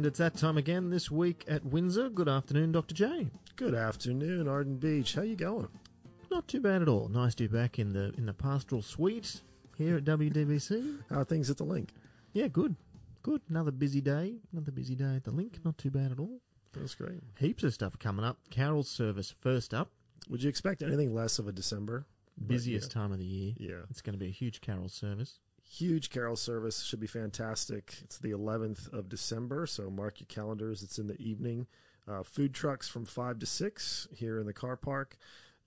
And it's that time again this week at Windsor. Good afternoon, Dr. J. Good afternoon, Arden Beach. How you going? Not too bad at all. Nice to be back in the in the pastoral suite here at WDBC. How are things at the link? Yeah, good. Good. Another busy day. Another busy day at the link. Not too bad at all. That's great. Heaps of stuff coming up. Carol service first up. Would you expect anything less of a December? Busiest yeah. time of the year. Yeah. It's going to be a huge carol service. Huge carol service should be fantastic. It's the 11th of December, so mark your calendars. It's in the evening. Uh, food trucks from 5 to 6 here in the car park,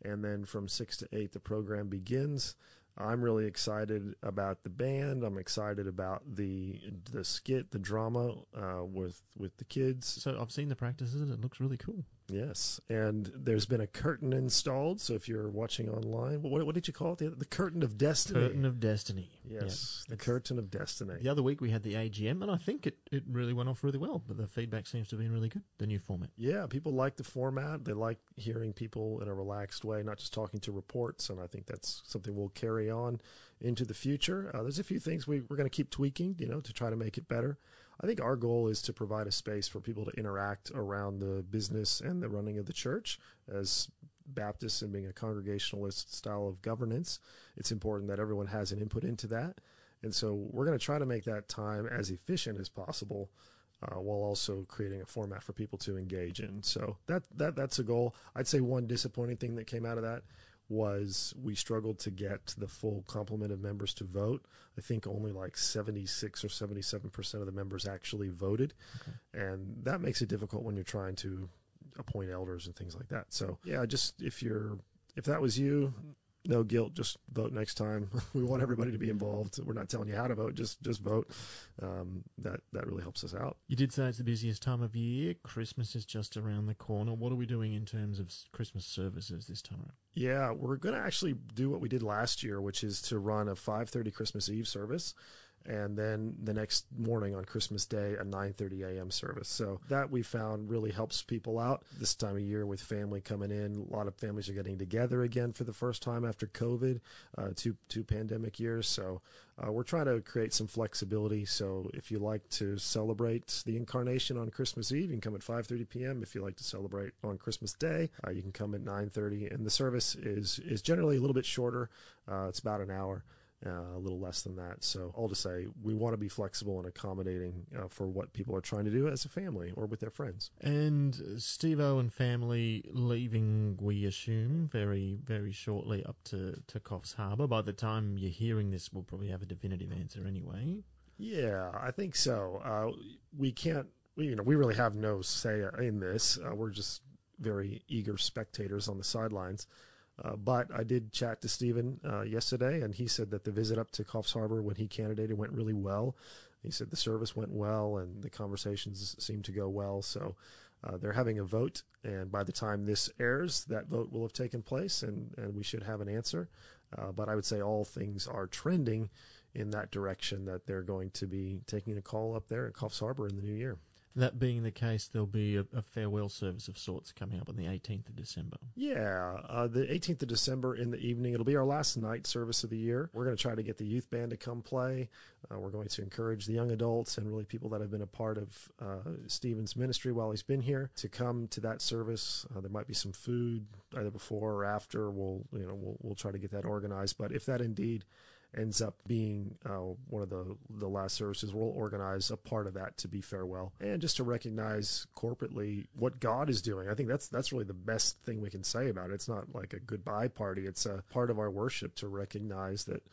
and then from 6 to 8 the program begins. I'm really excited about the band. I'm excited about the the skit, the drama uh, with with the kids. So I've seen the practices. And it looks really cool. Yes, and there's been a curtain installed. So if you're watching online, what, what did you call it? The, the curtain of destiny. Curtain of Destiny. yes, Yeah. the curtain of destiny. The other week we had the AGM, and I think it, it really went off really well. But the feedback seems to have been really good. The new format. Yeah, people like the format. They like hearing people in a relaxed way, not just talking to reports. And I think that's something we'll carry on into the future. Uh, there's a few things we, we're going to keep tweaking, you know, to try to make it better. I think our goal is to provide a space for people to interact around the business and the running of the church. As Baptists and being a congregationalist style of governance, it's important that everyone has an input into that. And so we're going to try to make that time as efficient as possible uh, while also creating a format for people to engage in. So that that that's a goal. I'd say one disappointing thing that came out of that was we struggled to get the full complement of members to vote. I think only like 76 or 77 percent of the members actually voted, and that makes it difficult when you're trying to appoint elders and things like that. So yeah, just if you're if that was you. No guilt. Just vote next time. We want everybody to be involved. We're not telling you how to vote. Just just vote. Um, that that really helps us out. You did say it's the busiest time of year. Christmas is just around the corner. What are we doing in terms of Christmas services this time around? Yeah, we're going to actually do what we did last year, which is to run a 5:30 Christmas Eve service and then the next morning on Christmas Day a 9:30 a.m. service. So that we found really helps people out this time of year with family coming in. A lot of families are getting together again for the first time after COVID, uh, two two pandemic years. So uh, we're trying to create some flexibility. So if you like to celebrate the incarnation on Christmas Eve, you can come at 5:30 p.m. If you like to celebrate on Christmas Day, uh, you can come at 9:30. And the service is is generally a little bit shorter. Uh, it's about an hour. Uh, a little less than that. So, all to say, we want to be flexible and accommodating uh, for what people are trying to do as a family or with their friends. And Steve O and family leaving, we assume, very, very shortly up to, to Coffs Harbour. By the time you're hearing this, we'll probably have a definitive answer anyway. Yeah, I think so. Uh, we can't, we, you know, we really have no say in this. Uh, we're just very eager spectators on the sidelines. Uh, but I did chat to Stephen uh, yesterday, and he said that the visit up to Coffs Harbour when he candidated went really well. He said the service went well, and the conversations seemed to go well. So uh, they're having a vote, and by the time this airs, that vote will have taken place, and, and we should have an answer. Uh, but I would say all things are trending in that direction that they're going to be taking a call up there at Coffs Harbour in the new year. That being the case, there'll be a, a farewell service of sorts coming up on the 18th of December. Yeah, uh, the 18th of December in the evening. It'll be our last night service of the year. We're going to try to get the youth band to come play. Uh, we're going to encourage the young adults and really people that have been a part of uh, Stephen's ministry while he's been here to come to that service. Uh, there might be some food either before or after. We'll you know we'll we'll try to get that organized. But if that indeed ends up being uh, one of the the last services, we'll organize a part of that to be farewell and just to recognize corporately what God is doing. I think that's that's really the best thing we can say about it. It's not like a goodbye party. It's a part of our worship to recognize that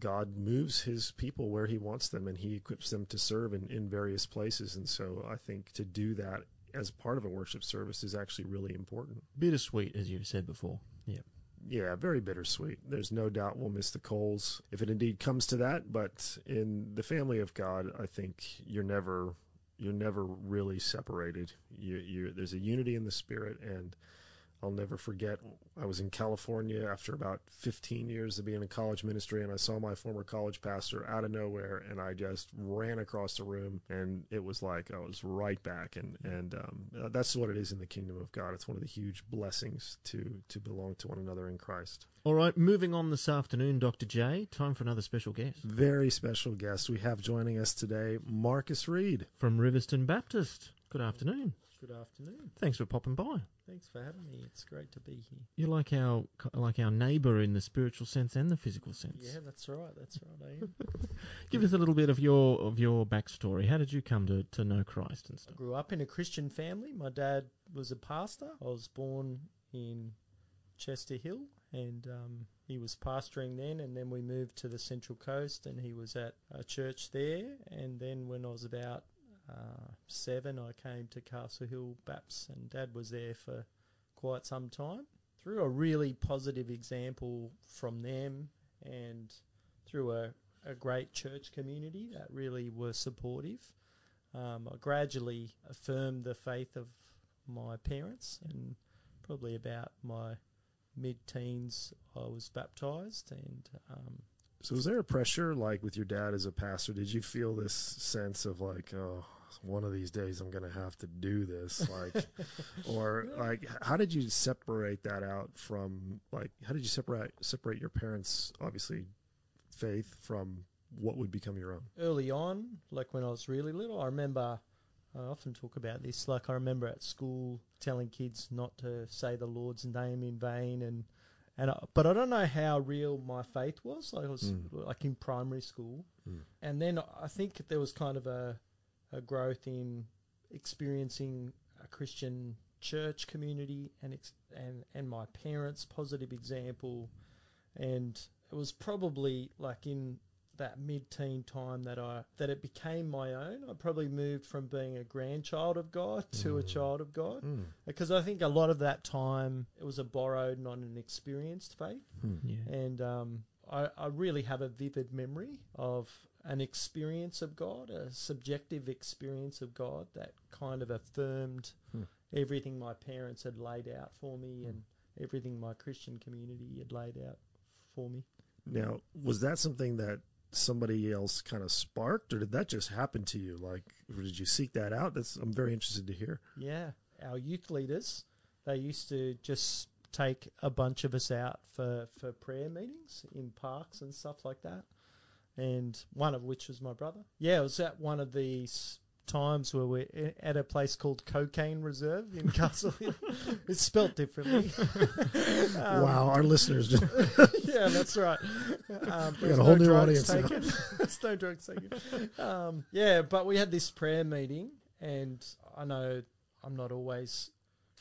God moves his people where he wants them and he equips them to serve in, in various places. And so I think to do that as part of a worship service is actually really important. Bittersweet, as you've said before. Yeah. Yeah, very bittersweet. There's no doubt we'll miss the Coles if it indeed comes to that. But in the family of God, I think you're never you're never really separated. You, you there's a unity in the spirit, and I'll never forget. I was in California after about 15 years of being in college ministry, and I saw my former college pastor out of nowhere, and I just ran across the room, and it was like I was right back. And and um, uh, that's what it is in the kingdom of God. It's one of the huge blessings to to belong to one another in Christ. All right, moving on this afternoon, Dr. J. Time for another special guest Very special guest we have joining us today, Marcus Reid. from Riverstone Baptist. Good afternoon. Good afternoon. Thanks for popping by. Thanks for having me. It's great to be here. You're like our like our neighbour in the spiritual sense and the physical sense. Yeah, that's right. That's right. I am. Give us a little bit of your of your backstory. How did you come to, to know Christ and I stuff? grew up in a Christian family. My dad was a pastor. I was born in Chester Hill, and um, he was pastoring then. And then we moved to the Central Coast, and he was at a church there. And then when I was about uh, seven, I came to Castle Hill Baps, and Dad was there for quite some time. Through a really positive example from them, and through a, a great church community that really were supportive. Um, I gradually affirmed the faith of my parents, and probably about my mid-teens, I was baptized, and um, So, was there a pressure, like with your dad as a pastor? Did you feel this sense of like, oh, one of these days I'm going to have to do this, like, or like, how did you separate that out from, like, how did you separate separate your parents' obviously faith from what would become your own? early on, like when I was really little, I remember. I often talk about this. Like I remember at school telling kids not to say the Lord's name in vain, and and I, but I don't know how real my faith was. Like I was Mm. like in primary school, Mm. and then I think there was kind of a a growth in experiencing a Christian church community and ex- and and my parents' positive example, and it was probably like in that mid-teen time that I that it became my own. I probably moved from being a grandchild of God to a Mm. child of God Mm. because I think a lot of that time it was a borrowed, not an experienced faith. Hmm. Yeah. And um, I, I really have a vivid memory of an experience of God, a subjective experience of God that kind of affirmed Hmm. everything my parents had laid out for me and everything my Christian community had laid out for me. Now, was that something that somebody else kind of sparked, or did that just happen to you? Like, did you seek that out? That's I'm very interested to hear. Yeah, our youth leaders, they used to just take a bunch of us out for, for prayer meetings in parks and stuff like that. And one of which was my brother. Yeah, it was at one of these times where we're at a place called Cocaine Reserve in Castle Hill. it's spelt differently. Um, wow, our listeners. Yeah, that's right. Um, We got a whole no new audience taken. there's no drugs taken. Um, yeah, but we had this prayer meeting, and I know I'm not always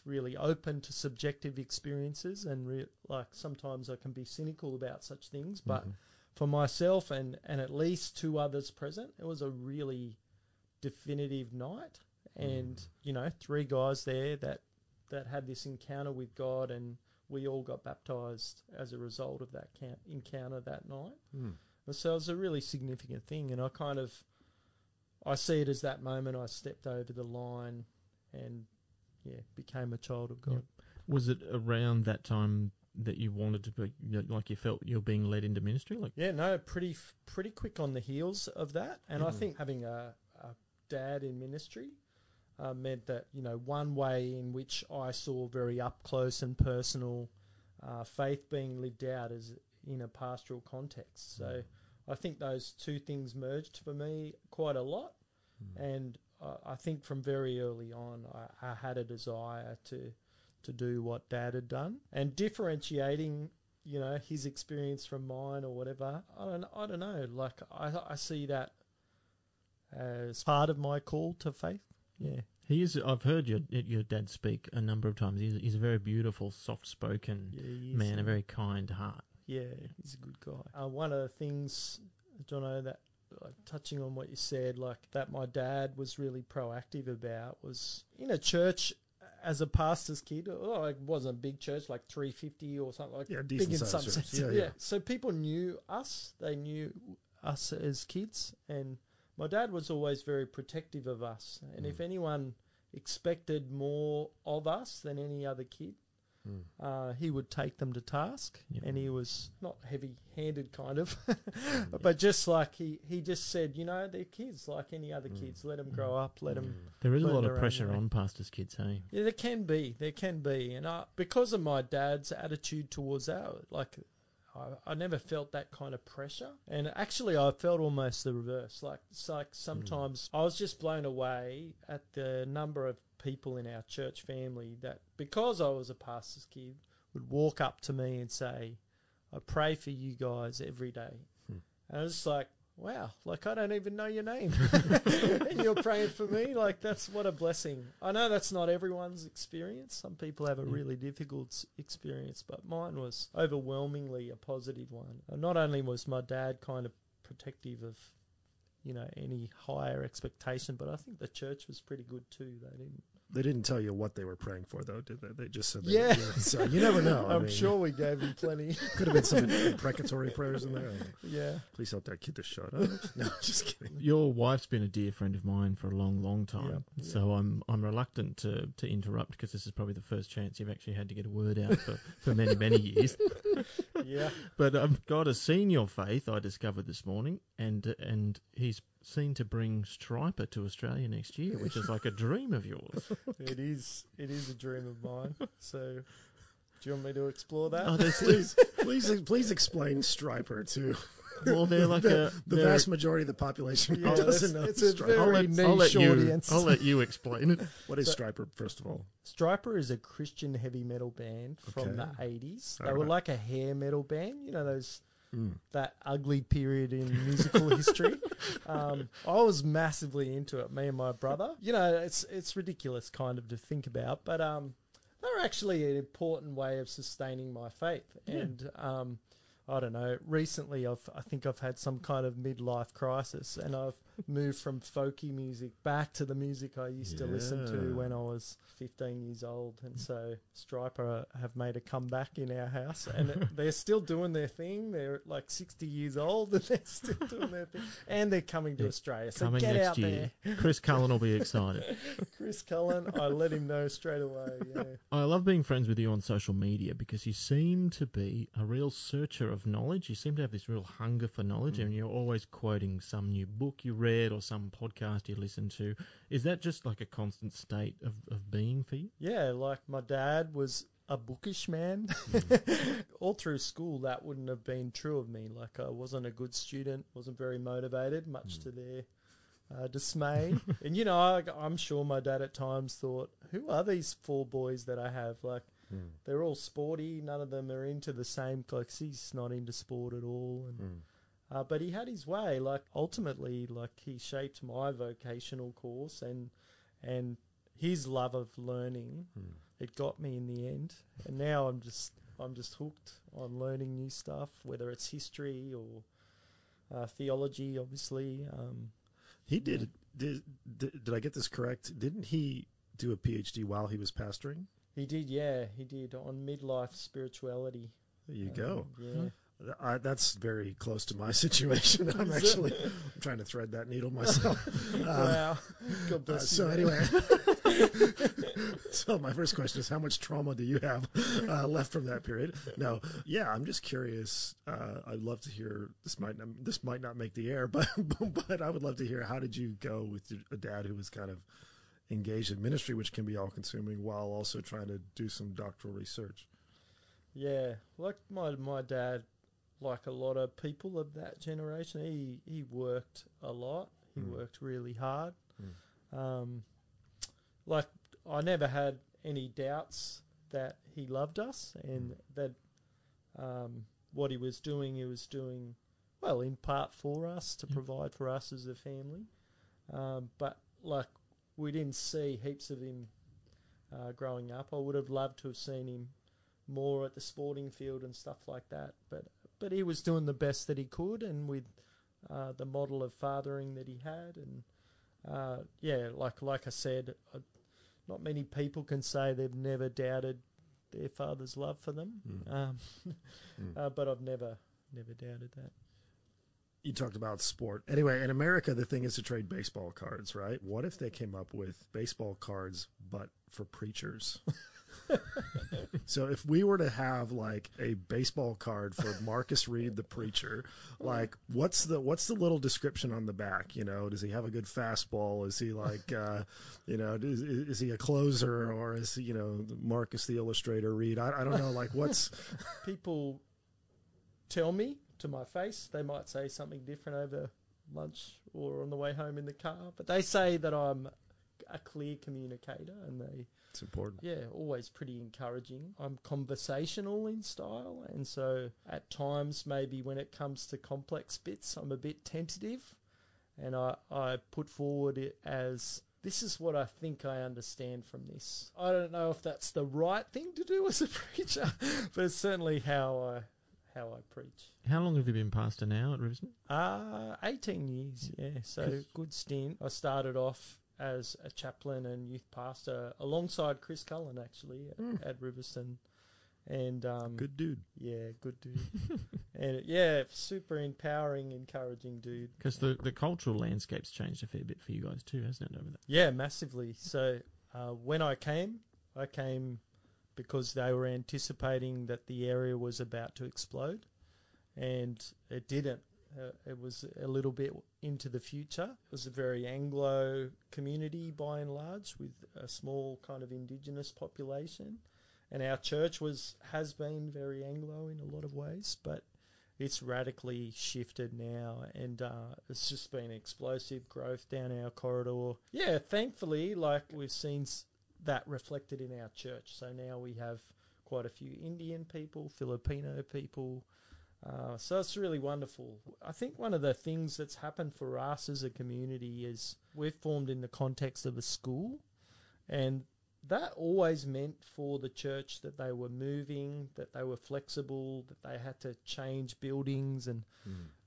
really open to subjective experiences, and re- like sometimes I can be cynical about such things. But Mhm. for myself and and at least two others present, it was a really definitive night, and you know, three guys there that that had this encounter with God and we all got baptized as a result of that ca- encounter that night. Hmm. And so it was a really significant thing, and I kind of, I see it as that moment I stepped over the line, and yeah, became a child of God. Yep. Was it around that time that you wanted to be, like you felt you're being led into ministry? Like, Yeah, no, pretty pretty quick on the heels of that, and I Mhm. think having a, a dad in ministry uh, meant that you know one way in which I saw very up close and personal uh, faith being lived out is in a pastoral context. So I think those two things merged for me quite a lot, and uh, I think from very early on I, I had a desire to to do what Dad had done, and differentiating you know his experience from mine or whatever. I don't I don't know. Like I I see that as part of my call to faith. Yeah. he is. I've heard your your dad speak a number of times. He's, he's a very beautiful, soft-spoken Yeah, man, a very kind heart. Yeah, he's a good guy. Uh, one of the things, Jono, that like, touching on what you said, like that my dad was really proactive about was in a church as a pastor's kid. Oh, it wasn't a big church, like 350 or something like Yeah, big in some sense. Yeah, Yeah, yeah. So people knew us. They knew us as kids, and my dad was always very protective of us. And if Mm. anyone expected more of us than any other kid, Mm. uh, he would take them to task, and he was not heavy-handed, kind of, but just like he he just said, you know, they're kids like any other mm. kids. Let them mm. grow up. Let them. There is a lot of pressure on pastors' kids, hey? Yeah, there can be. There can be, and I, because of my dad's attitude towards that, like. I, I never felt that kind of pressure, and actually, I felt almost the reverse. Like, it's like hmm. sometimes I was just blown away at the number of people in our church family that, because I was a pastor's kid, would walk up to me and say, "I pray for you guys every day," hmm. and I was like, "Wow! Like I don't even know your name, and you're praying for me. Like that's what a blessing." I know that's not everyone's experience. Some people have a mm. really difficult experience, but mine was overwhelmingly a positive one. And not only was my dad kind of protective of, you know, any higher expectation, but I think the church was pretty good too. They didn't. They didn't tell you what they were praying for, though, did they? They just said, they, Yeah. So you never know. I I'm mean, sure we gave him plenty. could have been some imprecatory prayers in there. yeah. Please help that kid to shut up. No, just kidding. Your wife's been a dear friend of mine for a long, long time, Yep, yep. so I'm I'm reluctant to, to interrupt because this is probably the first chance you've actually had to get a word out for, for many many years. Yeah. But um, God has seen your faith. I discovered this morning, and and He's seen to bring Stryper to Australia next year, which is like a dream of yours. It is. It is a dream of mine. So, do you want me to explore that? Oh, there's, Please, please, please explain Stryper to well, they're like the, a the they're- vast majority of the population Yeah, doesn't it's- know it's a Stryper. very- I'll let, I'll let you. audience. I'll let you explain it. What is So- Stryper, first of all? Stryper is a Christian heavy metal band from Okay. the 80s. They All were right. like a hair metal band, you know, those Mm. that ugly period in musical history. Um, I was massively into it, me and my brother. You know, it's it's ridiculous kind of to think about, but um, they're actually an important way of sustaining my faith. And um, I don't know. Recently, I've I think I've had some kind of midlife crisis, and I've moved from folky music back to the music I used to listen to when I was 15 years old. And so Stryper have made a comeback in our house, and they're still doing their thing. They're like 60 years old, and they're still doing their thing, and they're coming to Yeah, Australia. So Coming get next out year, there, Chris Cullen will be excited. Chris Cullen. I let him know straight away. Yeah. I love being friends with you on social media because you seem to be a real searcher of knowledge. You seem to have this real hunger for knowledge, mm. and you're always quoting some new book you read or some podcast you listen to. Is that just like a constant state of, of being for you? Yeah, like my dad was a bookish man. Hmm. All through school, that wouldn't have been true of me. Like, I wasn't a good student, wasn't very motivated, much hmm. to their uh, dismay. and, you know, I, I'm sure my dad at times thought, who are these four boys that I have? Like, hmm. they're all sporty, none of them are into the same. Like, he's not into sport at all. And, uh, but he had his way. Like ultimately, like he shaped my vocational course and and his love of learning. It got me in the end, and now I'm just I'm just hooked on learning new stuff, whether it's history or uh, theology. Obviously, um, He did, did. Did did I get this correct? Didn't he do a PhD while he was pastoring? he did. Yeah, he did on midlife spirituality. There you Um, go. Yeah. I, that's very close to my situation. I'm actually I'm trying to thread that needle myself. Um, wow. God uh, so anyway, so my first question is, how much trauma do you have uh, left from that period? No, yeah, I'm just curious. Uh, I'd love to hear. This might not, this might not make the air, but but I would love to hear how did you go with a dad who was kind of engaged in ministry, which can be all consuming, while also trying to do some doctoral research. Yeah, like my my dad, like a lot of people of that generation, he he worked a lot. He Mm. worked really hard. Um, like I never had any doubts that he loved us and that um, what he was doing, he was doing well in part for us to Yeah. provide for us as a family. Um, but like we didn't see heaps of him uh, growing up. I would have loved to have seen him more at the sporting field and stuff like that. But but he was doing the best that he could, and with uh, the model of fathering that he had, and uh, yeah, like like I said, uh, not many people can say they've never doubted their father's love for them. Mm. Um, Mm. uh, but I've never never doubted that. you talked about sport. Anyway, in America, the thing is to trade baseball cards, right? What if they came up with baseball cards, but for preachers? So if we were to have like a baseball card for Marcus Reid, the preacher, like what's the what's the little description on the back? You know, does he have a good fastball? Is he like, uh, you know, is, is he a closer or is he, you know Marcus the illustrator Reid? I, I don't know. Like what's People tell me to my face they might say something different over lunch or on the way home in the car, but they say that I'm a clear communicator and they it's important. yeah, always pretty encouraging. I'm conversational in style, and so at times, maybe when it comes to complex bits, I'm a bit tentative, and I, I put forward it as this is what I think I understand from this. I don't know if that's the right thing to do as a preacher, but it's certainly how I how I preach. How long have you been pastor now at Riverstone? Uh, 18 years, yeah. So good stint. I started off as a chaplain and youth pastor alongside Chris Cullen, actually, at, Mm. at Riverstone. And um, Good dude. yeah, good dude. and yeah, super empowering, encouraging dude. Because the, the cultural landscape's changed a fair bit for you guys too, hasn't it, over that? Yeah, massively. So uh, when I came, I came because they were anticipating that the area was about to explode, and it didn't. Uh, it was a little bit into the future. It was a very Anglo community by and large, with a small kind of indigenous population, and our church was has been very Anglo in a lot of ways, but it's radically shifted now, and uh, it's just been explosive growth down our corridor. Yeah, thankfully, like we've seen that reflected in our church. So now we have quite a few Indian people, Filipino people. Uh, so it's really wonderful. I think one of the things that's happened for us as a community is we've formed in the context of a school, and that always meant for the church that they were moving, that they were flexible, that they had to change buildings, and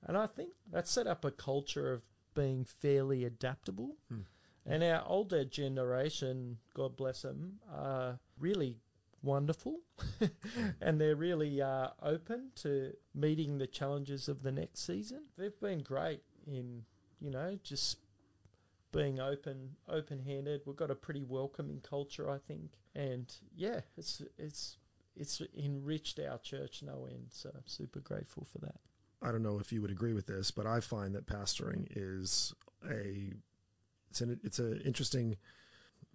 and I think that set up a culture of being fairly adaptable. Hmm. And our older generation, God bless them, are really wonderful, and they're really uh, open to meeting the challenges of the next season. They've been great in you know just being open open handed. We've got a pretty welcoming culture, I think. And yeah, it's it's it's enriched our church no end. So I'm super grateful for that. I don't know if you would agree with this, but I find that pastoring is a it's an it's an interesting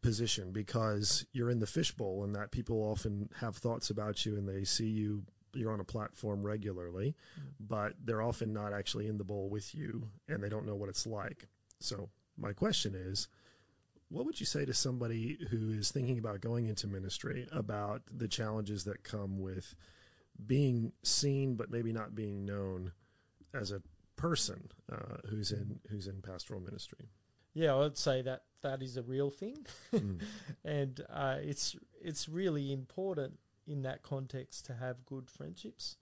position because you're in the fishbowl and that people often have thoughts about you and they see you you're on a platform regularly, but they're often not actually in the bowl with you and they don't know what it's like. So my question is what would you say to somebody who is thinking about going into ministry about the challenges that come with being seen but maybe not being known as a person uh, who's in who's in pastoral ministry. Yeah, I would say that that is a real thing, Mm. and uh, it's it's really important in that context to have good friendships.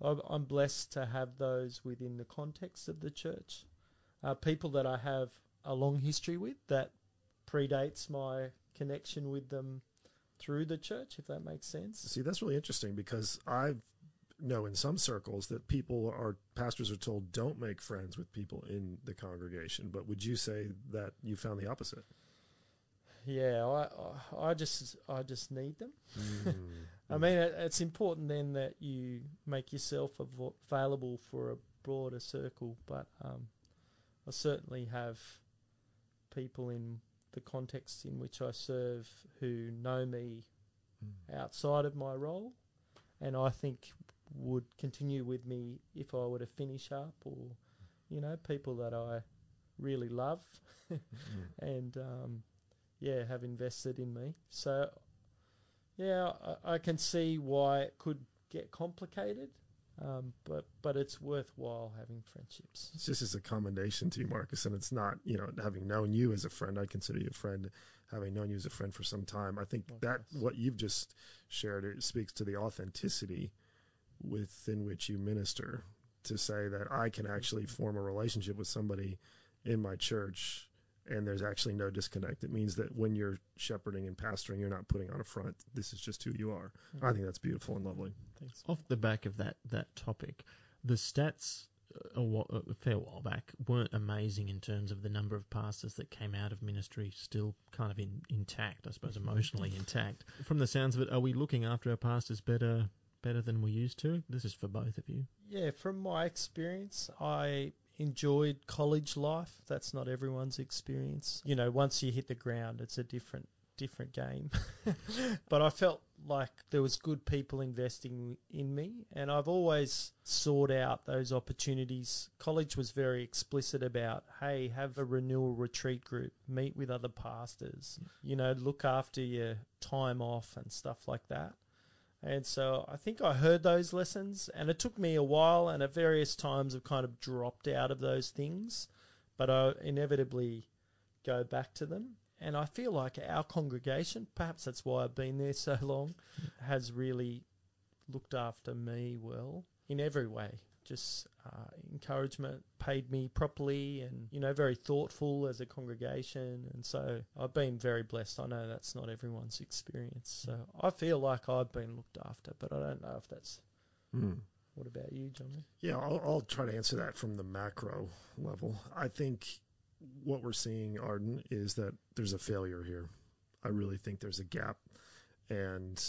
I'm I'm blessed to have those within the context of the church, uh, people that I have a long history with that predates my connection with them through the church, if that makes sense. See, that's really interesting because I know in some circles that people are pastors are told don't make friends with people in the congregation. But would you say that you found the opposite? Yeah, I I just I just need them. Mm. I mean, it, it's important then that you make yourself available for a broader circle. But um, I certainly have people in the context in which I serve who know me outside of my role, and I think would continue with me if I were to finish up, or you know, people that I really love and um, yeah, have invested in me. So yeah, I, I can see why it could get complicated, um, but but it's worthwhile having friendships. It's just as a commendation to you, Marcus, and it's not, you know, having known you as a friend, I consider you a friend, having known you as a friend for some time. I think that Likewise. what you've just shared it speaks to the authenticity within which you minister to say that I can actually form a relationship with somebody in my church and there's actually no disconnect. It means that when you're shepherding and pastoring, you're not putting on a front. This is just who you are. I think that's beautiful and lovely. Thanks. Off the back of that that topic, the stats uh, a, wh- a fair while back weren't amazing in terms of the number of pastors that came out of ministry still kind of in, intact, I suppose, emotionally intact. From the sounds of it, are we looking after our pastors better better than we used to? This is for both of you. Yeah, from my experience, I enjoyed college life. That's not everyone's experience. You know, once you hit the ground, it's a different different game. but I felt like there was good people investing in me and I've always sought out those opportunities. College was very explicit about, hey, have a renewal retreat group, meet with other pastors, you know, look after your time off and stuff like that. And so I think I heard those lessons, and it took me a while, and at various times I've kind of dropped out of those things, but I inevitably go back to them. And I feel like our congregation, perhaps that's why I've been there so long, has really looked after me well in every way just uh, encouragement, paid me properly, and you know, very thoughtful as a congregation. And so I've been very blessed. I know that's not everyone's experience, so I feel like I've been looked after, but I don't know if that's. Hmm. What about you, Johnny? Yeah, I'll, I'll try to answer that from the macro level. I think what we're seeing, Arden, is that there's a failure here. I really think there's a gap, and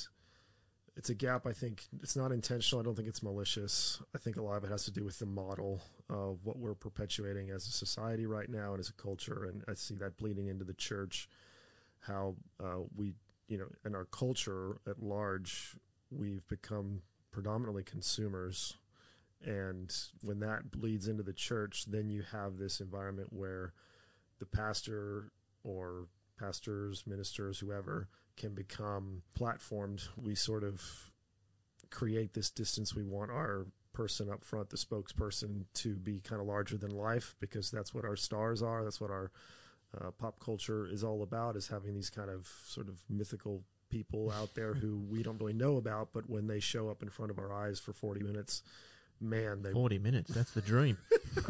it's a gap. I think it's not intentional. I don't think it's malicious. I think a lot of it has to do with the model of what we're perpetuating as a society right now and as a culture. And I see that bleeding into the church, how uh, we, you know, in our culture at large, we've become predominantly consumers. And when that bleeds into the church, then you have this environment where the pastor or pastors, ministers, whoever, can become platformed. We sort of create this distance. We want our person up front, the spokesperson, to be kind of larger than life because that's what our stars are. That's what our uh, pop culture is all about is having these kind of sort of mythical people out there who we don't really know about, but when they show up in front of our eyes for 40 minutes, man, they 40 minutes, that's the dream.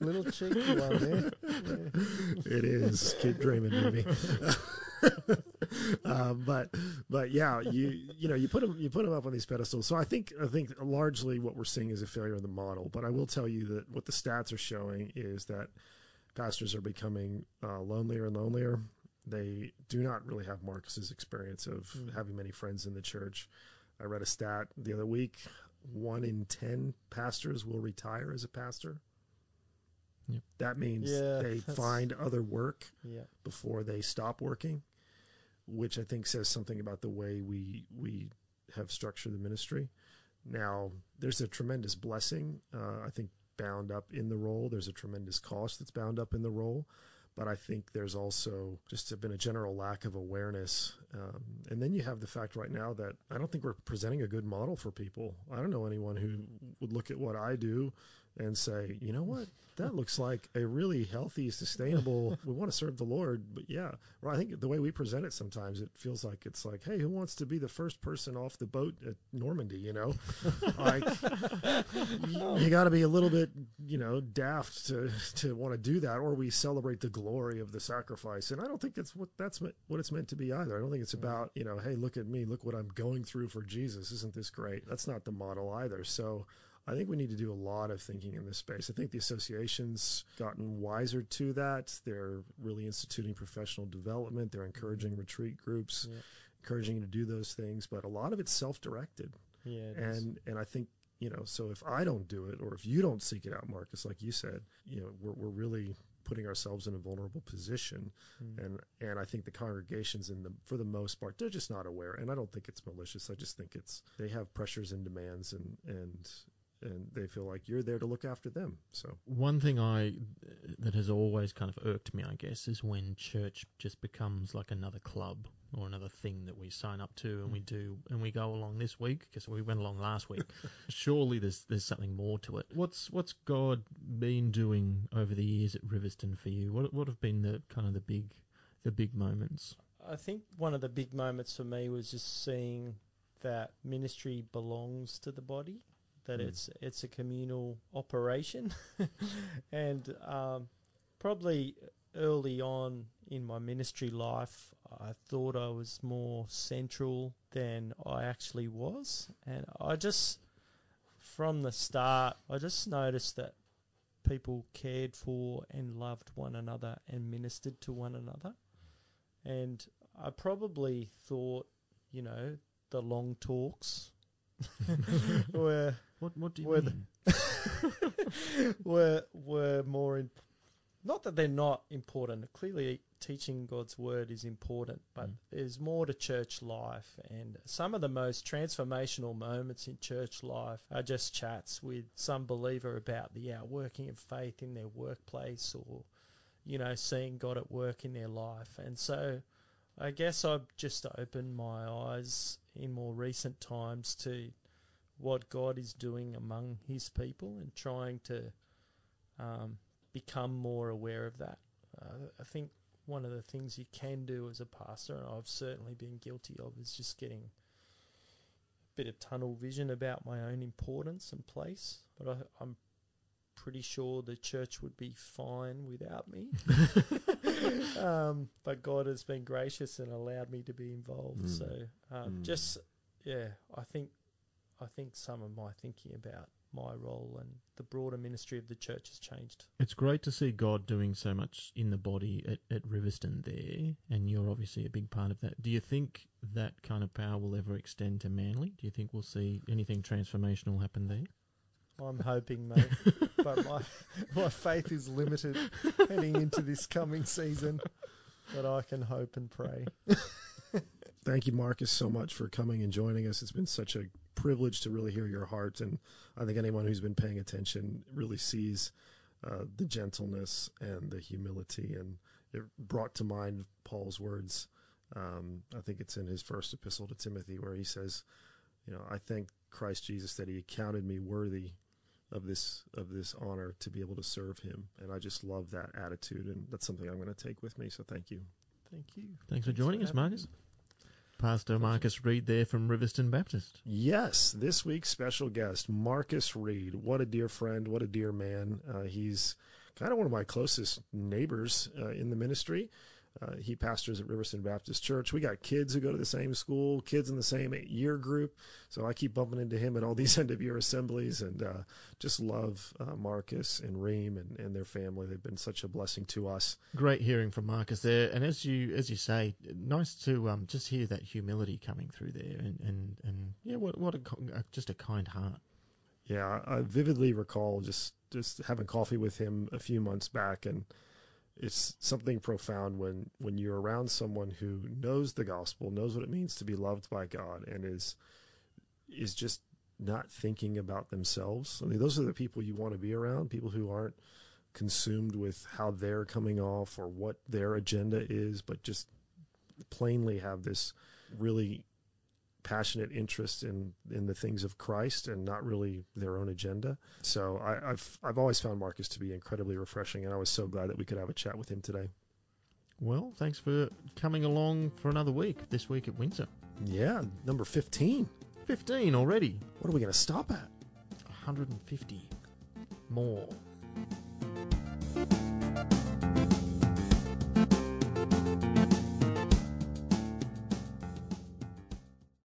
Little cheeky one there. Yeah. it is. Keep dreaming, movie. um, but but yeah, you you know you put them you put them up on these pedestals. So I think I think largely what we're seeing is a failure of the model. But I will tell you that what the stats are showing is that pastors are becoming uh, lonelier and lonelier. They do not really have Marcus's experience of Mm. having many friends in the church. I read a stat the other week: one in ten pastors will retire as a pastor. Yep. That means Yeah, they that's- find other work Yeah. before they stop working, which I think says something about the way we we have structured the ministry. Now, there's a tremendous blessing, uh, I think, bound up in the role. There's a tremendous cost that's bound up in the role. But I think there's also just been a general lack of awareness. Um, and then you have the fact right now that I don't think we're presenting a good model for people. I don't know anyone who would look at what I do and say, you know what, that looks like a really healthy, sustainable. we want to serve the Lord, but yeah, well, I think the way we present it sometimes it feels like it's like, hey, who wants to be the first person off the boat at Normandy? You know, like you, you got to be a little bit, you know, daft to to want to do that, or we celebrate the glory of the sacrifice. And I don't think that's what that's what it's meant to be either. I don't think it's mm-hmm. about you know, hey, look at me, look what I'm going through for Jesus. Isn't this great? That's not the model either. So. I think we need to do a lot of thinking in this space. I think the association's gotten wiser to that. They're really instituting professional development. They're encouraging retreat groups, Yeah. encouraging you to do those things. But a lot of it's self-directed, Yeah. it is. and and I think you know. So if I don't do it, or if you don't seek it out, Marcus, like you said, you know, we're we're really putting ourselves in a vulnerable position Mm. and and I think the congregations in the for the most part they're just not aware and I don't think it's malicious I just think it's they have pressures and demands and and and they feel like you're there to look after them so One thing I that has always kind of irked me, I guess, is when church just becomes like another club or another thing that we sign up to and we do and we go along this week because we went along last week. Surely there's there's something more to it. What's what's God been doing over the years at Riverstone for you? What what have been the kind of the big the big moments? I think one of the big moments for me was just seeing that ministry belongs to the body, that Mm. it's it's a communal operation, and um, probably early on in my ministry life, I thought I was more central than I actually was, and I just from the start, I just noticed that people cared for and loved one another and ministered to one another. And I probably thought, you know, the long talks were What what do you Were mean? were were more in, not that they're not important. Clearly, teaching God's word is important, but Mm. there's more to church life. And some of the most transformational moments in church life are just chats with some believer about the outworking of faith in their workplace, or you know, seeing God at work in their life. And so, I guess I've just opened my eyes in more recent times to what God is doing among His people and trying to um, become more aware of that. Uh, I think one of the things you can do as a pastor, and I've certainly been guilty of, is just getting a bit of tunnel vision about my own importance and place. But I, I'm pretty sure the church would be fine without me. um, but God has been gracious and allowed me to be involved. Mm. So um, Mm. just yeah, I think I think some of my thinking about my role and the broader ministry of the church has changed. It's great to see God doing so much in the body at, at Riverstone there, and you're obviously a big part of that. Do you think that kind of power will ever extend to Manly? Do you think we'll see anything transformational happen there? I'm hoping, mate, but my my faith is limited heading into this coming season. But I can hope and pray. Thank you, Marcus, so much for coming and joining us. It's been such a privilege to really hear your heart. And I think anyone who's been paying attention really sees uh, the gentleness and the humility. And it brought to mind Paul's words. Um, I think it's in his first epistle to Timothy where he says, you know, I thank Christ Jesus that he counted me worthy of this of this honor to be able to serve him and I just love that attitude and that's something I'm going to take with me so thank you Thank you. Thanks for joining us, Marcus. me. Pastor Marcus Reid there from Riverstone Baptist. Yes, this week's special guest, Marcus Reid. What a dear friend, what a dear man. Uh, he's kind of one of my closest neighbors uh, in the ministry. Uh, he pastors at Riverstone Baptist Church. We got kids who go to the same school, kids in the same year group. So I keep bumping into him at all these end of year assemblies and uh, just love uh, Marcus and Reem and, and their family. They've been such a blessing to us. Great hearing from Marcus there, and as you as you say, nice to um, just hear that humility coming through there, and and, and yeah, what what a, uh, just a kind heart. Yeah, I vividly recall just just having coffee with him a few months back, and it's something profound when when you're around someone who knows the gospel, knows what it means to be loved by God, and is is just not thinking about themselves. I mean, those are the people you want to be around. People who aren't consumed with how they're coming off or what their agenda is, but just plainly have this really passionate interest in in the things of Christ and not really their own agenda. So I, I've I've always found Marcus to be incredibly refreshing, and I was so glad that we could have a chat with him today. Well, thanks for coming along for another week. This week at Windsor, Yeah, number fifteen. fifteen already, What are we going to stop at? 150 more.